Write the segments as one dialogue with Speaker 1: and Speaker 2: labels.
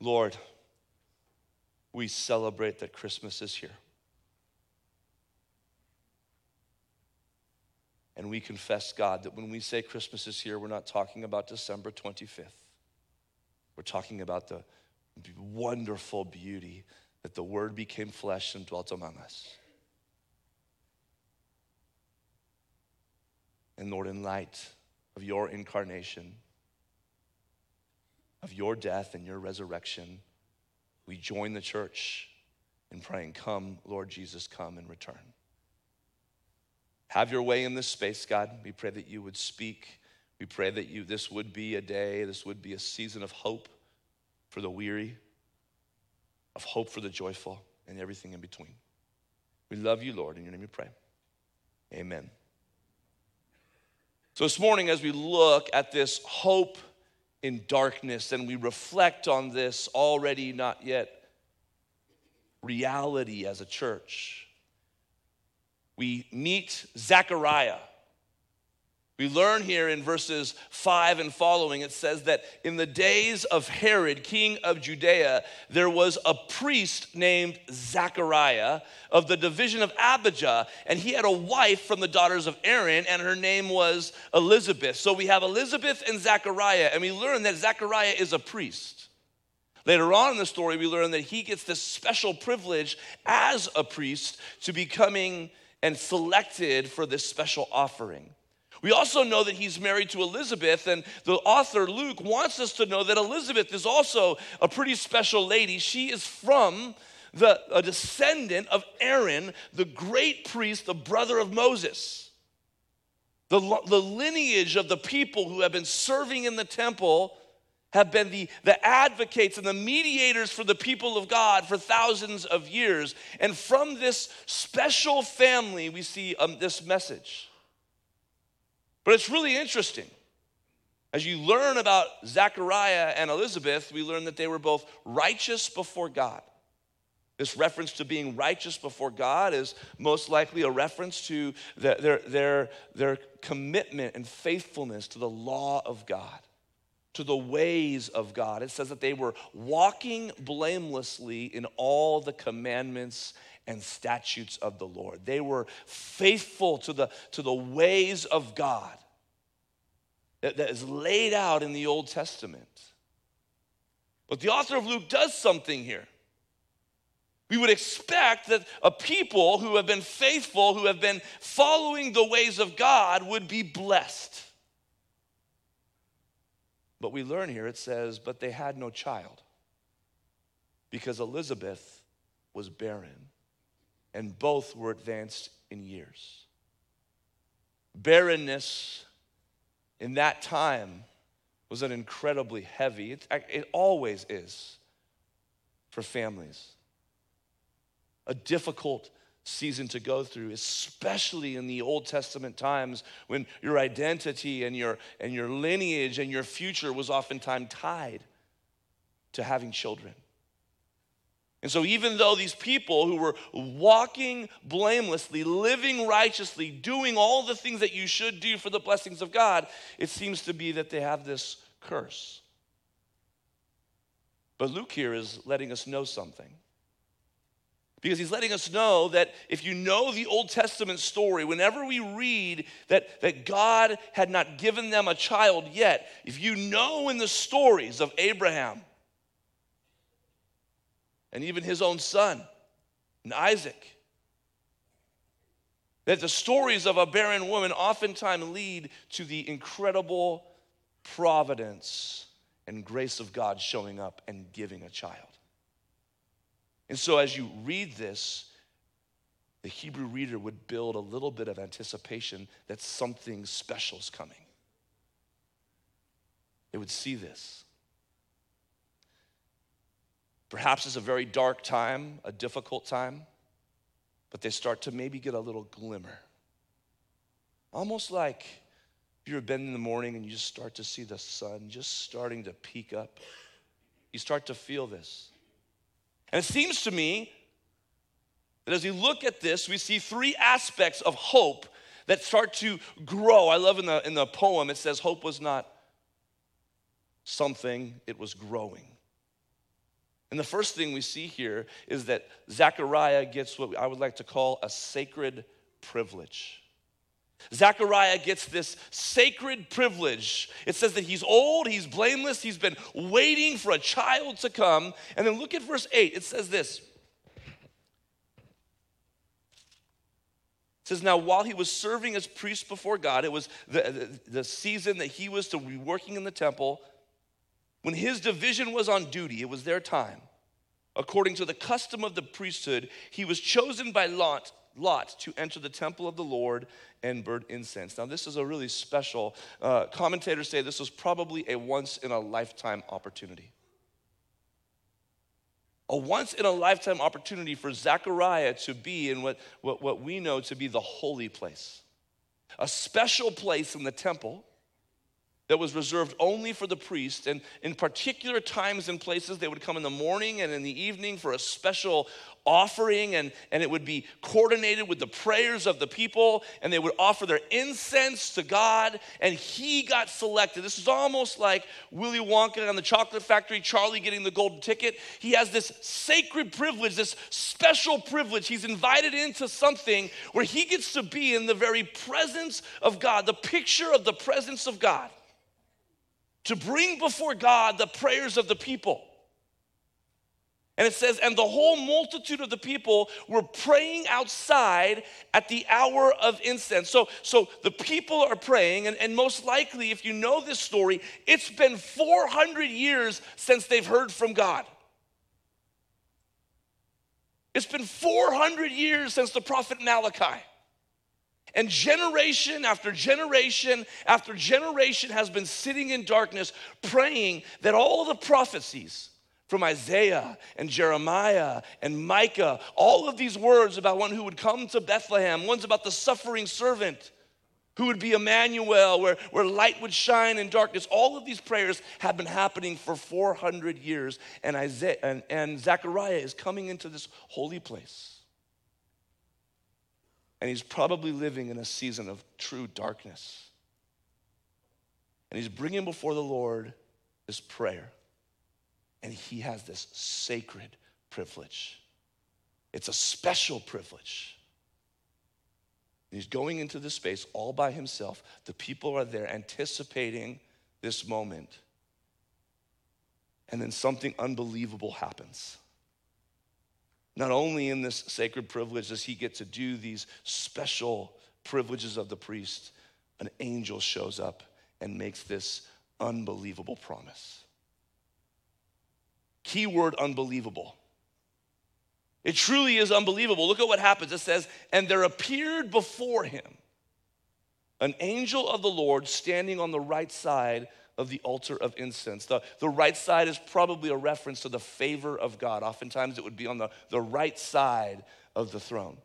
Speaker 1: Lord, we celebrate that Christmas is here. And we confess, God, that when we say Christmas is here, we're not talking about December 25th. We're talking about the wonderful beauty that the Word became flesh and dwelt among us. And Lord, in light of your incarnation, of your death and your resurrection, we join the church in praying, Come, Lord Jesus, come and return. Have your way in this space, God. We pray that you would speak. We pray that you this would be a day, this would be a season of hope for the weary, of hope for the joyful, and everything in between. We love you, Lord. In your name we pray. Amen. So this morning, as we look at this hope in darkness and we reflect on this already not yet reality as a church, we meet Zechariah. We learn here in verses 5 and following, it says that in the days of Herod, king of Judea, there was a priest named Zechariah of the division of Abijah, and he had a wife from the daughters of Aaron, and her name was Elizabeth. So we have Elizabeth and Zechariah, and we learn that Zechariah is a priest. Later on in the story, we learn that he gets this special privilege as a priest to becoming and selected for this special offering. We also know that he's married to Elizabeth, and the author Luke wants us to know that Elizabeth is also a pretty special lady. She is from the, a descendant of Aaron, the great priest, the brother of Moses. The, the lineage of the people who have been serving in the temple have been the, the advocates and the mediators for the people of God for thousands of years. And from this special family, we see um, this message. But it's really interesting. As you learn about Zechariah and Elizabeth, we learn that they were both righteous before God. This reference to being righteous before God is most likely a reference to their, their, their commitment and faithfulness to the law of God to the ways of God. It says that they were walking blamelessly in all the commandments and statutes of the Lord. They were faithful to the, to the ways of God that, that is laid out in the Old Testament. But the author of Luke does something here. We would expect that a people who have been faithful, who have been following the ways of God, would be blessed. But we learn here it says, but they had no child because Elizabeth was barren and both were advanced in years. Barrenness in that time was an incredibly heavy, it, it always is for families. A difficult season to go through, especially in the Old Testament times when your identity and your, and your lineage and your future was oftentimes tied to having children. And so, even though these people who were walking blamelessly, living righteously, doing all the things that you should do for the blessings of God, it seems to be that they have this curse. But Luke here is letting us know something. Because he's letting us know that if you know the Old Testament story, whenever we read that, that God had not given them a child yet, if you know in the stories of Abraham and even his own son and Isaac, that the stories of a barren woman oftentimes lead to the incredible providence and grace of God showing up and giving a child. And so, as you read this, the Hebrew reader would build a little bit of anticipation that something special is coming. They would see this. Perhaps it's a very dark time, a difficult time, but they start to maybe get a little glimmer. Almost like you've been in the morning and you just start to see the sun just starting to peek up. You start to feel this. And it seems to me that as we look at this, we see three aspects of hope that start to grow. I love in the, in the poem, it says, Hope was not something, it was growing. And the first thing we see here is that Zechariah gets what I would like to call a sacred privilege. Zechariah gets this sacred privilege. It says that he's old, he's blameless, he's been waiting for a child to come. And then look at verse 8. It says this. It says, Now, while he was serving as priest before God, it was the, the, the season that he was to be working in the temple. When his division was on duty, it was their time. According to the custom of the priesthood, he was chosen by Lot, Lot to enter the temple of the Lord and burn incense. Now, this is a really special, uh, commentators say this was probably a once in a lifetime opportunity. A once in a lifetime opportunity for Zechariah to be in what, what, what we know to be the holy place, a special place in the temple that was reserved only for the priest. And in particular times and places, they would come in the morning and in the evening for a special offering, and, and it would be coordinated with the prayers of the people, and they would offer their incense to God, and he got selected. This is almost like Willy Wonka on the chocolate factory, Charlie getting the golden ticket. He has this sacred privilege, this special privilege. He's invited into something where he gets to be in the very presence of God, the picture of the presence of God to bring before God the prayers of the people. And it says, and the whole multitude of the people were praying outside at the hour of incense. So, so the people are praying, and, and most likely, if you know this story, it's been 400 years since they've heard from God. It's been 400 years since the prophet Malachi. And generation after generation after generation has been sitting in darkness praying that all the prophecies from Isaiah and Jeremiah and Micah, all of these words about one who would come to Bethlehem, ones about the suffering servant who would be Emmanuel, where, where light would shine in darkness. All of these prayers have been happening for 400 years, and, Isaiah, and, and Zechariah is coming into this holy place. And he's probably living in a season of true darkness. And he's bringing before the Lord this prayer. And he has this sacred privilege. It's a special privilege. He's going into this space all by himself. The people are there anticipating this moment. And then something unbelievable happens. Not only in this sacred privilege does he get to do these special privileges of the priest, an angel shows up and makes this unbelievable promise. Keyword unbelievable. It truly is unbelievable. Look at what happens. It says, And there appeared before him an angel of the Lord standing on the right side of the altar of incense. The, the right side is probably a reference to the favor of God. Oftentimes it would be on the, the right side of the throne.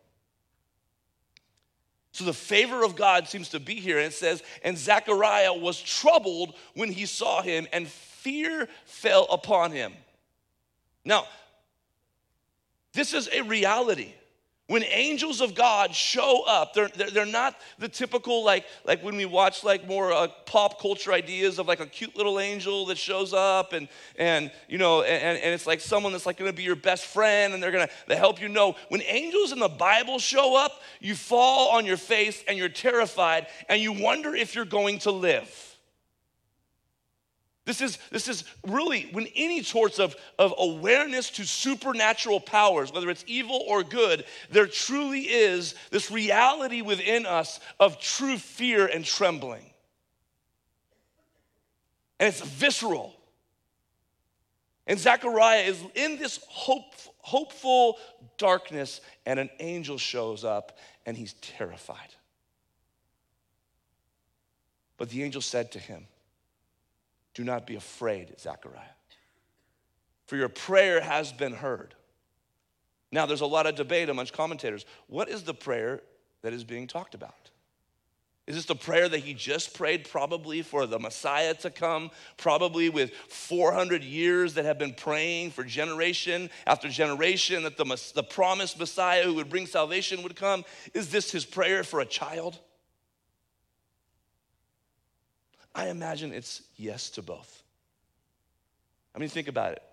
Speaker 1: So the favor of God seems to be here. And it says, And Zechariah was troubled when he saw him, and fear fell upon him. Now, this is a reality. When angels of God show up, they're, they're, they're not the typical, like, like when we watch like more uh, pop culture ideas of like a cute little angel that shows up and, and you know, and, and it's like someone that's like gonna be your best friend and they're gonna they help you know. When angels in the Bible show up, you fall on your face and you're terrified and you wonder if you're going to live. This is, this is really when any sorts of, of awareness to supernatural powers, whether it's evil or good, there truly is this reality within us of true fear and trembling. And it's visceral. And Zechariah is in this hope, hopeful darkness, and an angel shows up and he's terrified. But the angel said to him, do not be afraid, Zechariah, for your prayer has been heard. Now, there's a lot of debate amongst commentators. What is the prayer that is being talked about? Is this the prayer that he just prayed, probably for the Messiah to come, probably with 400 years that have been praying for generation after generation that the, the promised Messiah who would bring salvation would come? Is this his prayer for a child? I imagine it's yes to both. I mean, think about it.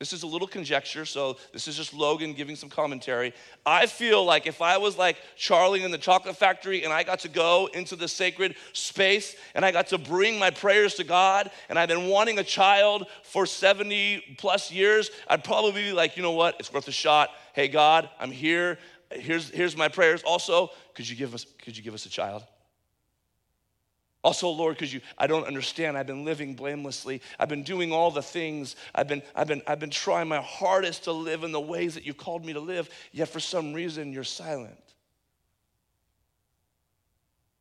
Speaker 1: this is a little conjecture, so this is just Logan giving some commentary. I feel like if I was like Charlie in the chocolate factory and I got to go into the sacred space and I got to bring my prayers to God and I've been wanting a child for 70 plus years, I'd probably be like, you know what, it's worth a shot. Hey, God, I'm here. Here's, here's my prayers. Also, could you give us, could you give us a child? Also, Lord, because you I don't understand. I've been living blamelessly. I've been doing all the things. I've been, I've been, I've been trying my hardest to live in the ways that you called me to live, yet for some reason you're silent.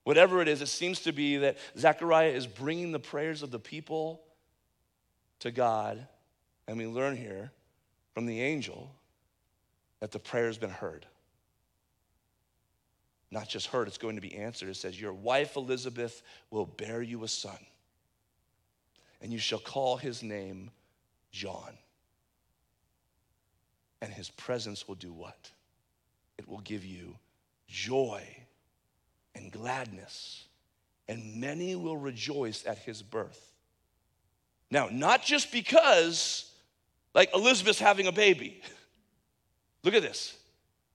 Speaker 1: Whatever it is, it seems to be that Zechariah is bringing the prayers of the people to God, and we learn here from the angel that the prayer has been heard not just heard, it's going to be answered. It says, Your wife Elizabeth will bear you a son, and you shall call his name John. And his presence will do what? It will give you joy and gladness, and many will rejoice at his birth. Now, not just because, like Elizabeth's having a baby. Look at this.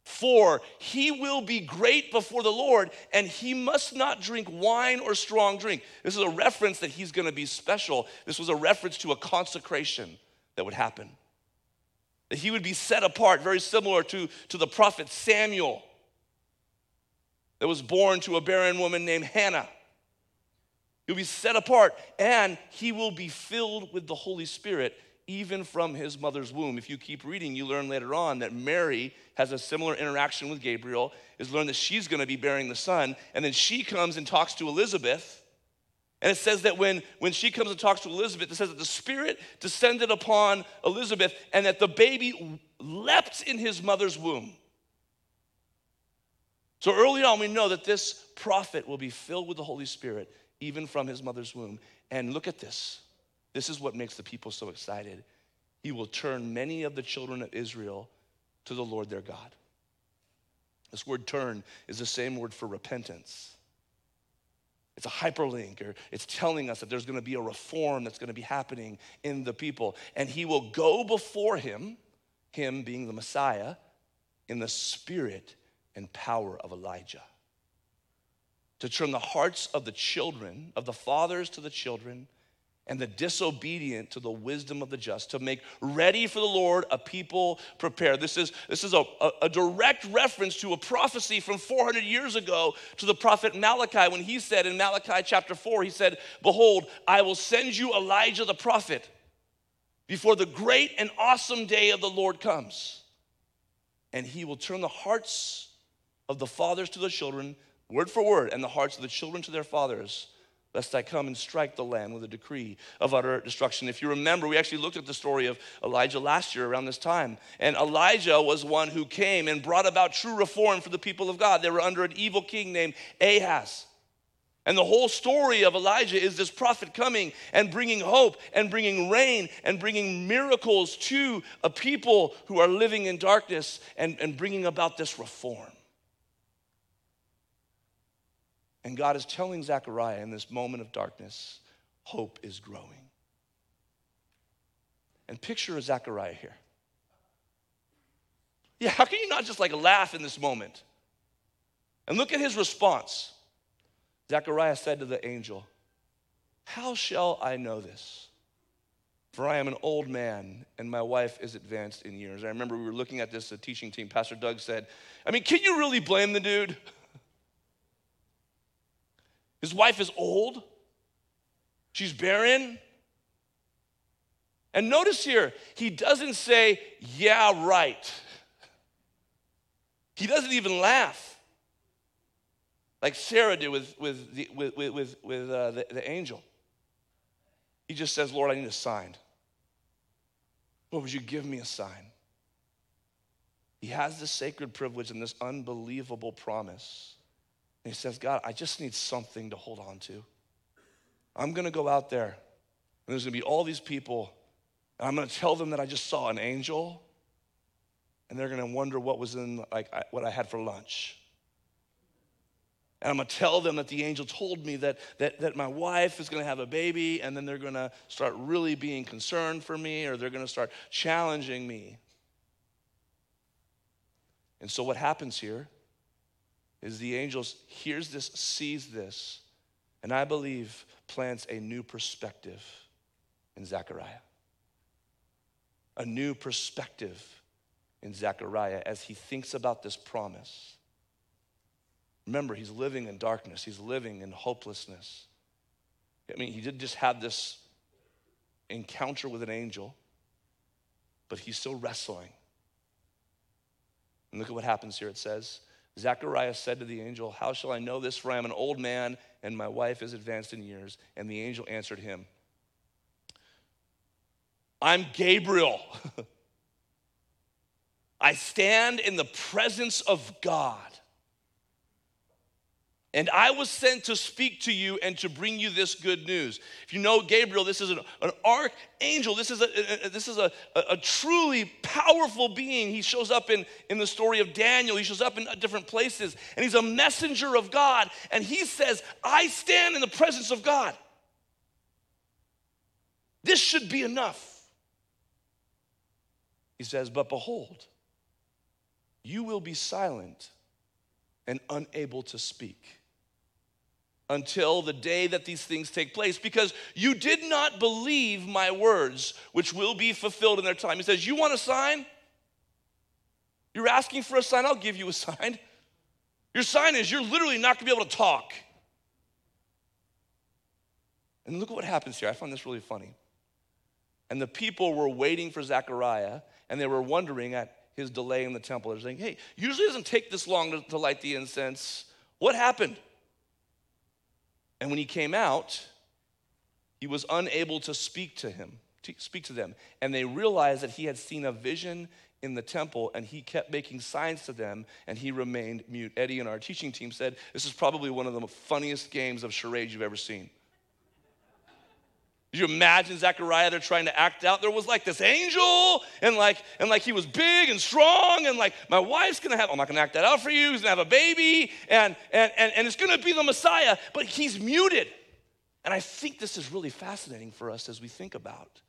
Speaker 1: For he will be great before the Lord, and he must not drink wine or strong drink. This is a reference that he's gonna be special. This was a reference to a consecration that would happen. That he would be set apart, very similar to, to the prophet Samuel, that was born to a barren woman named Hannah. He'll be set apart, and he will be filled with the Holy Spirit even from his mother's womb. If you keep reading, you learn later on that Mary has a similar interaction with Gabriel, is learn that she's going to be bearing the son, and then she comes and talks to Elizabeth. And it says that when, when she comes and talks to Elizabeth, it says that the Spirit descended upon Elizabeth and that the baby leapt in his mother's womb. So early on, we know that this prophet will be filled with the Holy Spirit, even from his mother's womb. And look at this this is what makes the people so excited. He will turn many of the children of Israel to the Lord their God. This word turn is the same word for repentance. It's a hyperlink, or it's telling us that there's gonna be a reform that's gonna be happening in the people. And he will go before him, him being the Messiah, in the spirit and power of Elijah. To turn the hearts of the children, of the fathers to the children, and the disobedient to the wisdom of the just, to make ready for the Lord a people prepared. This is, this is a, a, a, direct reference to a prophecy from 400 years ago to the prophet Malachi when he said in Malachi chapter 4, he said, Behold, I will send you Elijah the prophet before the great and awesome day of the Lord comes. And he will turn the hearts of the fathers to the children, word for word, and the hearts of the children to their fathers lest I come and strike the land with a decree of utter destruction. If you remember, we actually looked at the story of Elijah last year around this time. And Elijah was one who came and brought about true reform for the people of God. They were under an evil king named Ahaz. And the whole story of Elijah is this prophet coming and bringing hope and bringing rain and bringing miracles to a people who are living in darkness and, and bringing about this reform. And God is telling Zechariah in this moment of darkness, hope is growing. And picture a Zechariah here. Yeah, how can you not just like laugh in this moment? And look at his response. Zechariah said to the angel, How shall I know this? For I am an old man and my wife is advanced in years. I remember we were looking at this, the teaching team. Pastor Doug said, I mean, can you really blame the dude? His wife is old, she's barren. And notice here, he doesn't say, Yeah, right. He doesn't even laugh like Sarah did with, with, the, with, with, with uh, the, the angel. He just says, Lord, I need a sign. What would you give me a sign? He has this sacred privilege and this unbelievable promise and he says, God, I just need something to hold on to. I'm going to go out there, and there's going to be all these people, and I'm going to tell them that I just saw an angel, and they're going to wonder what was in, like, what I had for lunch. And I'm gonna tell them that the angel told me that, that, that my wife is gonna have a baby, and then they're gonna start really being concerned for me, or they're gonna start challenging me. And so, what happens here is the angels hears this, sees this, and I believe plants a new perspective in Zechariah. A new perspective in Zechariah as he thinks about this promise. Remember, he's living in darkness, he's living in hopelessness. I mean, he did just have this encounter with an angel, but he's still wrestling. And look at what happens here. It says, Zechariah said to the angel, How shall I know this? For I am an old man, and my wife is advanced in years. And the angel answered him, I'm Gabriel. I stand in the presence of God. And I was sent to speak to you and to bring you this good news. If you know Gabriel, this is an, an archangel. This is, a, a this is a, a, truly powerful being. He shows up in, in the story of Daniel, he shows up in different places, and he's a messenger of God. And he says, I stand in the presence of God. This should be enough. He says, But behold, you will be silent and unable to speak until the day that these things take place because you did not believe my words, which will be fulfilled in their time. He says, You want a sign? You're asking for a sign, I'll give you a sign. Your sign is you're literally not gonna be able to talk. And look at what happens here. I find this really funny. And the people were waiting for Zechariah, and they were wondering at his delay in the temple. They're saying, Hey, usually doesn't take this long to, to light the incense. What happened? And when he came out, he was unable to speak to him, to speak to them. And they realized that he had seen a vision in the temple and he kept making signs to them and he remained mute. Eddie and our teaching team said this is probably one of the funniest games of charades you've ever seen. You imagine Zechariah? They're trying to act out. There was like this angel, and like, and like he was big and strong, and like my wife's gonna have, I'm not gonna act that out for you, he's gonna have a baby, and and and, and it's gonna be the Messiah, but he's muted. And I think this is really fascinating for us as we think about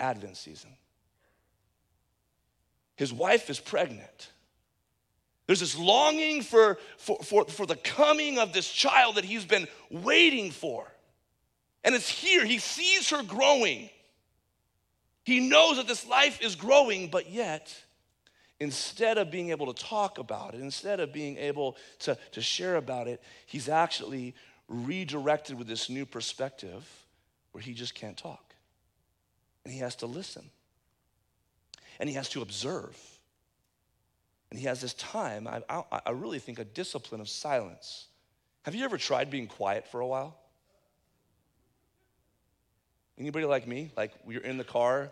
Speaker 1: Advent season. His wife is pregnant. There's this longing for, for, for, for the coming of this child that he's been waiting for. And it's here. He sees her growing. He knows that this life is growing, but yet, instead of being able to talk about it, instead of being able to, to share about it, he's actually redirected with this new perspective where he just can't talk. And he has to listen. And he has to observe. And he has this time, I, I, I really think, a discipline of silence. Have you ever tried being quiet for a while? Anybody like me? Like you're in the car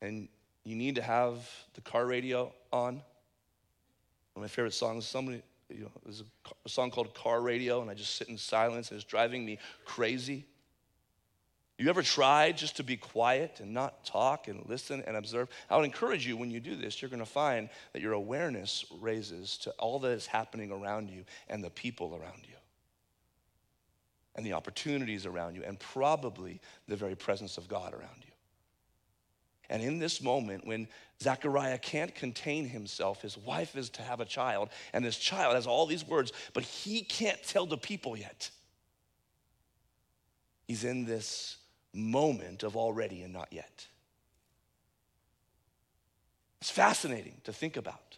Speaker 1: and you need to have the car radio on. One of my favorite songs, somebody, you know, there's a, a song called Car Radio, and I just sit in silence and it's driving me crazy. You ever tried just to be quiet and not talk and listen and observe? I would encourage you when you do this, you're going to find that your awareness raises to all that is happening around you and the people around you and the opportunities around you, and probably the very presence of God around you. And in this moment, when Zechariah can't contain himself, his wife is to have a child, and this child has all these words, but he can't tell the people yet. He's in this moment of already and not yet. It's fascinating to think about.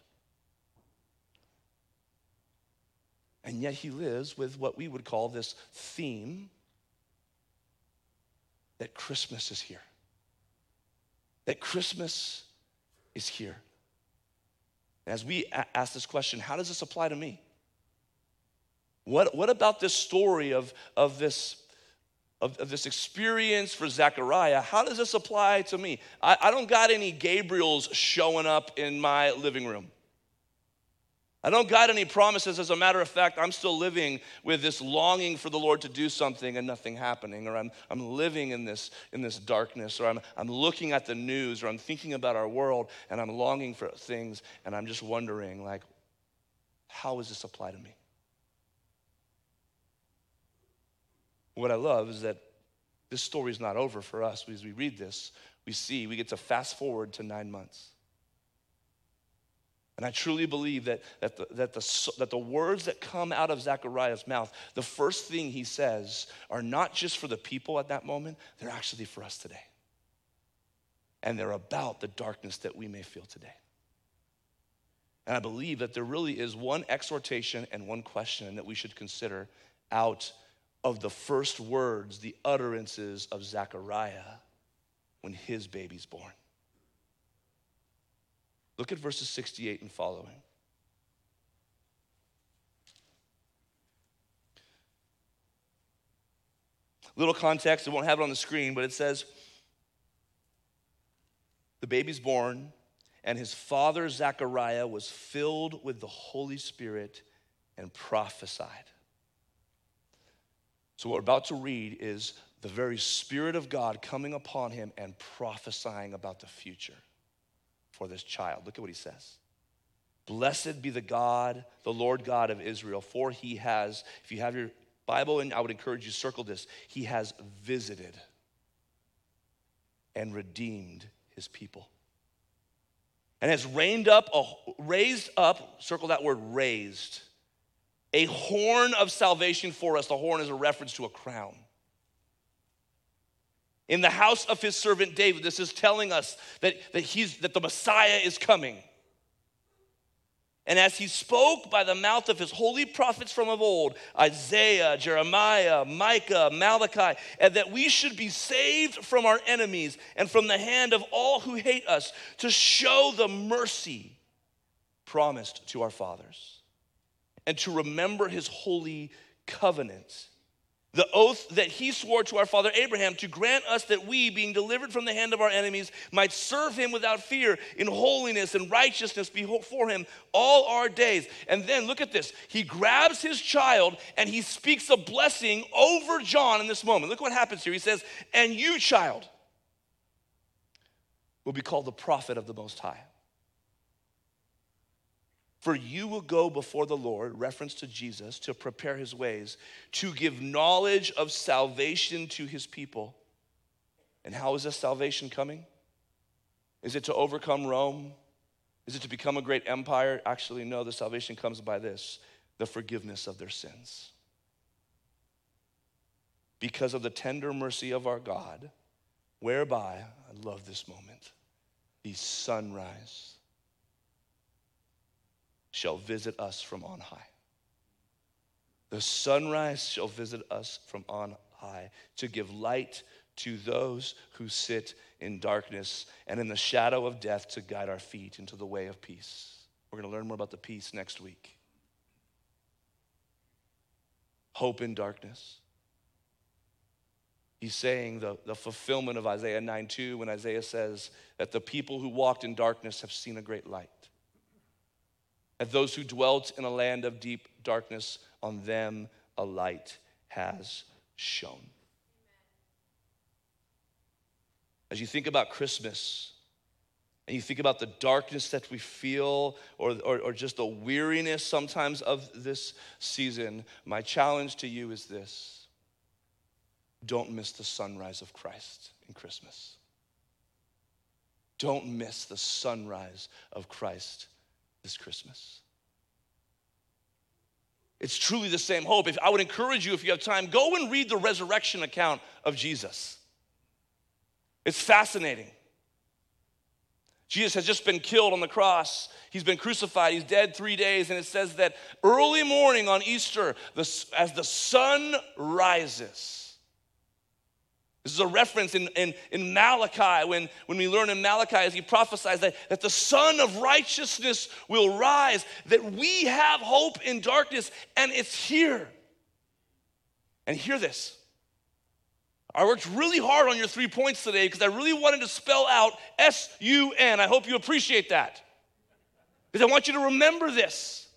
Speaker 1: And yet he lives with what we would call this theme that Christmas is here. That Christmas is here. As we ask this question, how does this apply to me? What, what about this story of, of, this, of, of this experience for Zechariah? How does this apply to me? I, I don't got any Gabriels showing up in my living room. I don't got any promises. As a matter of fact, I'm still living with this longing for the Lord to do something and nothing happening, or I'm, I'm living in this, in this darkness, or I'm, I'm looking at the news, or I'm thinking about our world and I'm longing for things, and I'm just wondering, like, how does this apply to me? What I love is that this story is not over for us. As we read this, we see we get to fast forward to nine months. And I truly believe that, that, the, that, the, that the words that come out of Zechariah's mouth, the first thing he says, are not just for the people at that moment, they're actually for us today. And they're about the darkness that we may feel today. And I believe that there really is one exhortation and one question that we should consider out of the first words, the utterances of Zechariah when his baby's born. Look at verses 68 and following. Little context, I won't have it on the screen, but it says the baby's born, and his father Zechariah was filled with the Holy Spirit and prophesied. So, what we're about to read is the very Spirit of God coming upon him and prophesying about the future for this child. Look at what he says. Blessed be the God, the Lord God of Israel, for he has, if you have your Bible, and I would encourage you circle this, he has visited and redeemed his people. And has rained up, a, raised up, circle that word raised a horn of salvation for us. The horn is a reference to a crown. In the house of his servant David, this is telling us that, that, he's, that the Messiah is coming. And as he spoke by the mouth of his holy prophets from of old, Isaiah, Jeremiah, Micah, Malachi, and that we should be saved from our enemies and from the hand of all who hate us, to show the mercy promised to our fathers and to remember his holy covenant. The oath that he swore to our father Abraham to grant us that we, being delivered from the hand of our enemies, might serve him without fear in holiness and righteousness before him all our days. And then look at this. He grabs his child and he speaks a blessing over John in this moment. Look what happens here. He says, And you, child, will be called the prophet of the Most High. For you will go before the Lord, reference to Jesus, to prepare his ways, to give knowledge of salvation to his people. And how is this salvation coming? Is it to overcome Rome? Is it to become a great empire? Actually, no, the salvation comes by this the forgiveness of their sins. Because of the tender mercy of our God, whereby, I love this moment, the sunrise shall visit us from on high. The sunrise shall visit us from on high to give light to those who sit in darkness and in the shadow of death to guide our feet into the way of peace. We're going to learn more about the peace next week. Hope in darkness. He's saying the, the fulfillment of Isaiah 9 2 when Isaiah says that the people who walked in darkness have seen a great light that those who dwelt in a land of deep darkness, on them a light has shone. As you think about Christmas, and you think about the darkness that we feel or, or, or, just the weariness sometimes of this season, my challenge to you is this don't miss the sunrise of Christ in Christmas. Don't miss the sunrise of Christ this Christmas. It's truly the same hope. If I would encourage you, if you have time, go and read the resurrection account of Jesus. It's fascinating. Jesus has just been killed on the cross. He's been crucified. He's dead three days. And it says that early morning on Easter, as the sun rises, this is a reference in, in, in Malachi when, when we learn in Malachi as he prophesies that, that the Sun of Righteousness will rise, that we have hope in darkness, and it's here. And hear this. I worked really hard on your three points today because I really wanted to spell out S U N. I hope you appreciate that. Because I want you to remember this.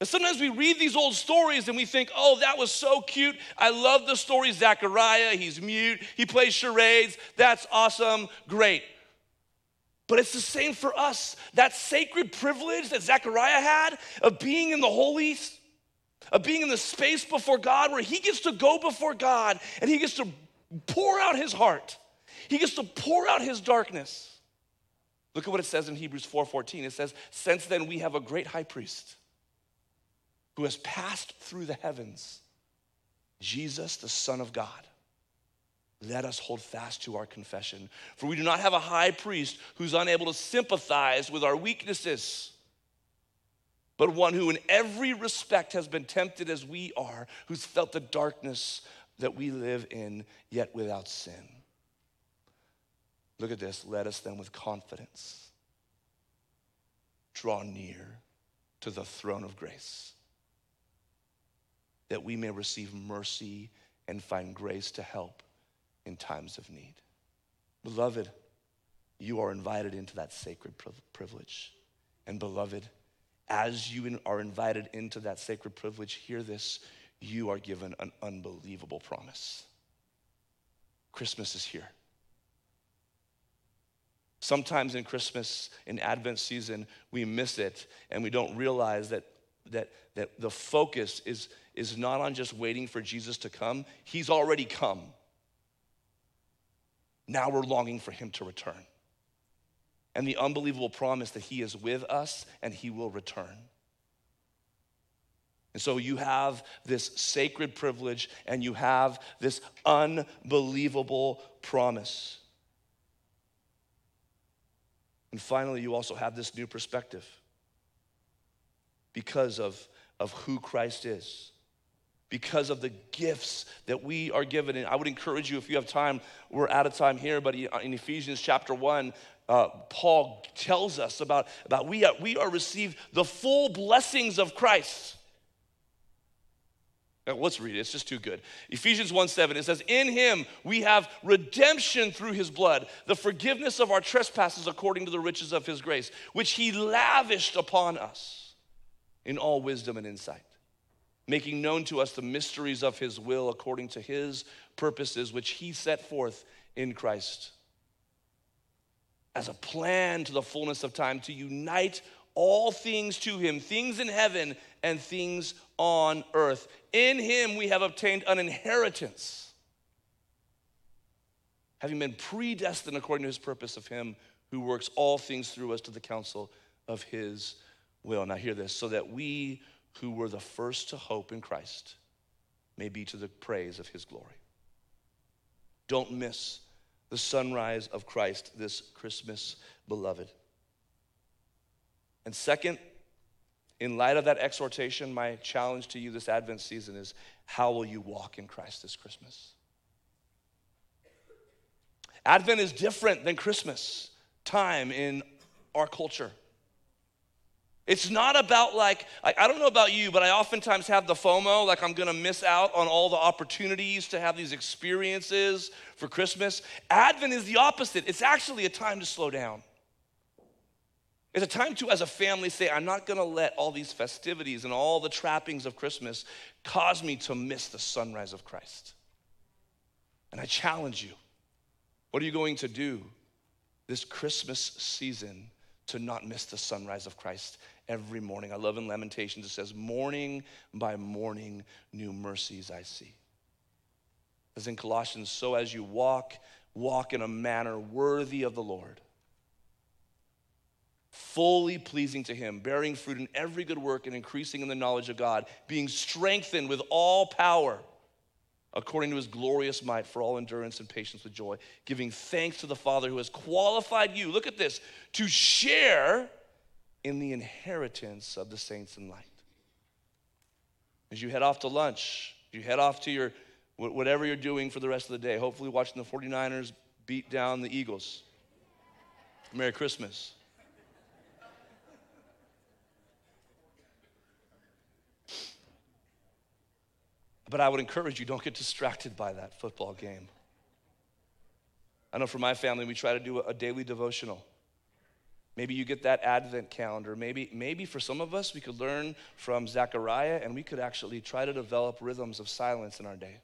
Speaker 1: And sometimes we read these old stories and we think, oh, that was so cute. I love the story Zechariah, he's mute, he plays charades. That's awesome, great. But it's the same for us. That sacred privilege that Zechariah had of being in the holies, of being in the space before God where he gets to go before God and he gets to pour out his heart. He gets to pour out his darkness. Look at what it says in Hebrews 4:14. It says, "Since then we have a great high priest who has passed through the heavens, Jesus the Son of God." Let us hold fast to our confession. For we do not have a high priest who's unable to sympathize with our weaknesses, but one who in every respect has been tempted as we are, who's felt the darkness that we live in, yet without sin. Look at this. Let us then with confidence draw near to the throne of grace, that we may receive mercy and find grace to help in times of need. Beloved, you are invited into that sacred privilege. And beloved, as you are invited into that sacred privilege, hear this you are given an unbelievable promise. Christmas is here. Sometimes in Christmas, in Advent season, we miss it and we don't realize that, that, that the focus is, is not on just waiting for Jesus to come, He's already come. Now we're longing for Him to return. And the unbelievable promise that He is with us and He will return. And so you have this sacred privilege and you have this unbelievable promise. And finally, you also have this new perspective because of, of who Christ is, because of the gifts that we are given. And I would encourage you, if you have time, we're out of time here, but in Ephesians chapter 1, uh, Paul tells us about, about we, are, we are received the full blessings of Christ. Now, Let's read it. It's just too good. Ephesians 1 7, it says, In him we have redemption through his blood, the forgiveness of our trespasses according to the riches of his grace, which he lavished upon us in all wisdom and insight, making known to us the mysteries of his will according to his purposes, which he set forth in Christ as a plan to the fullness of time to unite all things to him, things in heaven and things on earth. In him we have obtained an inheritance, having been predestined according to his purpose of him who works all things through us to the counsel of his will. Now, hear this so that we who were the first to hope in Christ may be to the praise of his glory. Don't miss the sunrise of Christ this Christmas, beloved. And second, in light of that exhortation, my challenge to you this Advent season is how will you walk in Christ this Christmas? Advent is different than Christmas time in our culture. It's not about like, I don't know about you, but I oftentimes have the FOMO, like I'm gonna miss out on all the opportunities to have these experiences for Christmas. Advent is the opposite. It's actually a time to slow down. It's a time to, as a family, say, I'm not gonna let all these festivities and all the trappings of Christmas cause me to miss the sunrise of Christ. And I challenge you what are you going to do this Christmas season to not miss the sunrise of Christ every morning? I love in Lamentations, it says, Morning by morning, new mercies I see. As in Colossians, so as you walk, walk in a manner worthy of the Lord fully pleasing to Him, bearing fruit in every good work and increasing in the knowledge of God, being strengthened with all power according to His glorious might for all endurance and patience with joy, giving thanks to the Father who has qualified you, look at this, to share in the inheritance of the saints in light. As you head off to lunch, you head off to your whatever you're doing for the rest of the day, hopefully watching the 49ers beat down the Eagles. Merry Christmas. But I would encourage you don't get distracted by that football game. I know for my family, we try to do a daily devotional. Maybe you get that Advent calendar. Maybe, maybe for some of us, we could learn from Zechariah and we could actually try to develop rhythms of silence in our day.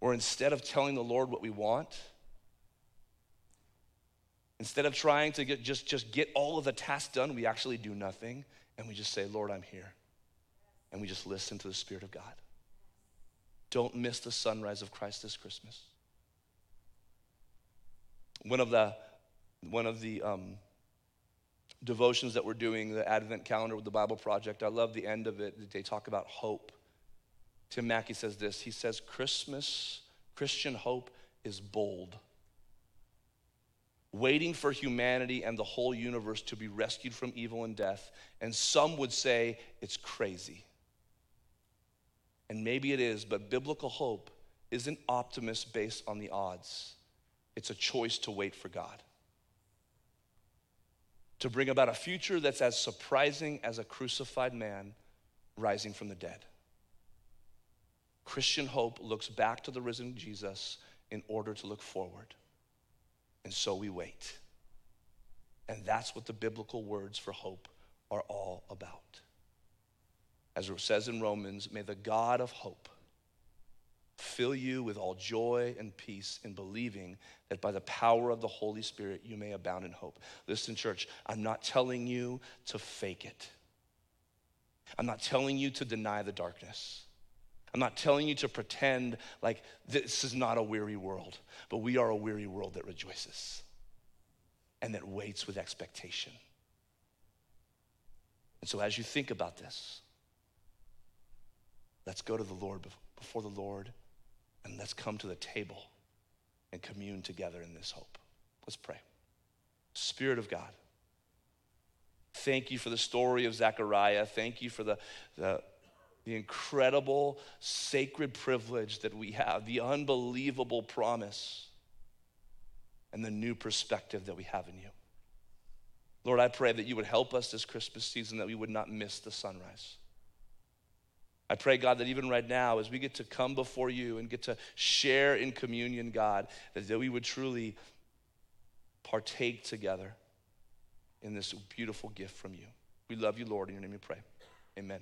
Speaker 1: Or instead of telling the Lord what we want, instead of trying to get, just, just get all of the tasks done, we actually do nothing and we just say, Lord, I'm here. and we just listen to the Spirit of God. Don't miss the sunrise of Christ this Christmas. One of the, one of the um, devotions that we're doing, the Advent calendar with the Bible Project, I love the end of it. They talk about hope. Tim Mackie says this He says, Christmas, Christian hope is bold waiting for humanity and the whole universe to be rescued from evil and death. And some would say it's crazy. And maybe it is, but biblical hope isn't optimist based on the odds. It's a choice to wait for God. To bring about a future that's as surprising as a crucified man rising from the dead. Christian hope looks back to the risen Jesus in order to look forward. And so we wait. And that's what the biblical words for hope are all about. As it says in Romans, may the God of hope fill you with all joy and peace in believing that by the power of the Holy Spirit you may abound in hope. Listen, church, I'm not telling you to fake it. I'm not telling you to deny the darkness. I'm not telling you to pretend like this is not a weary world, but we are a weary world that rejoices and that waits with expectation. And so, as you think about this, let's go to the Lord before the Lord and let's come to the table and commune together in this hope. Let's pray. Spirit of God, thank you for the story of Zechariah. Thank you for the, the the incredible sacred privilege that we have, the unbelievable promise, and the new perspective that we have in you. Lord, I pray that you would help us this Christmas season, that we would not miss the sunrise. I pray, God, that even right now, as we get to come before you and get to share in communion, God, that, we would truly partake together in this beautiful gift from you. We love you, Lord. In your name we pray. Amen.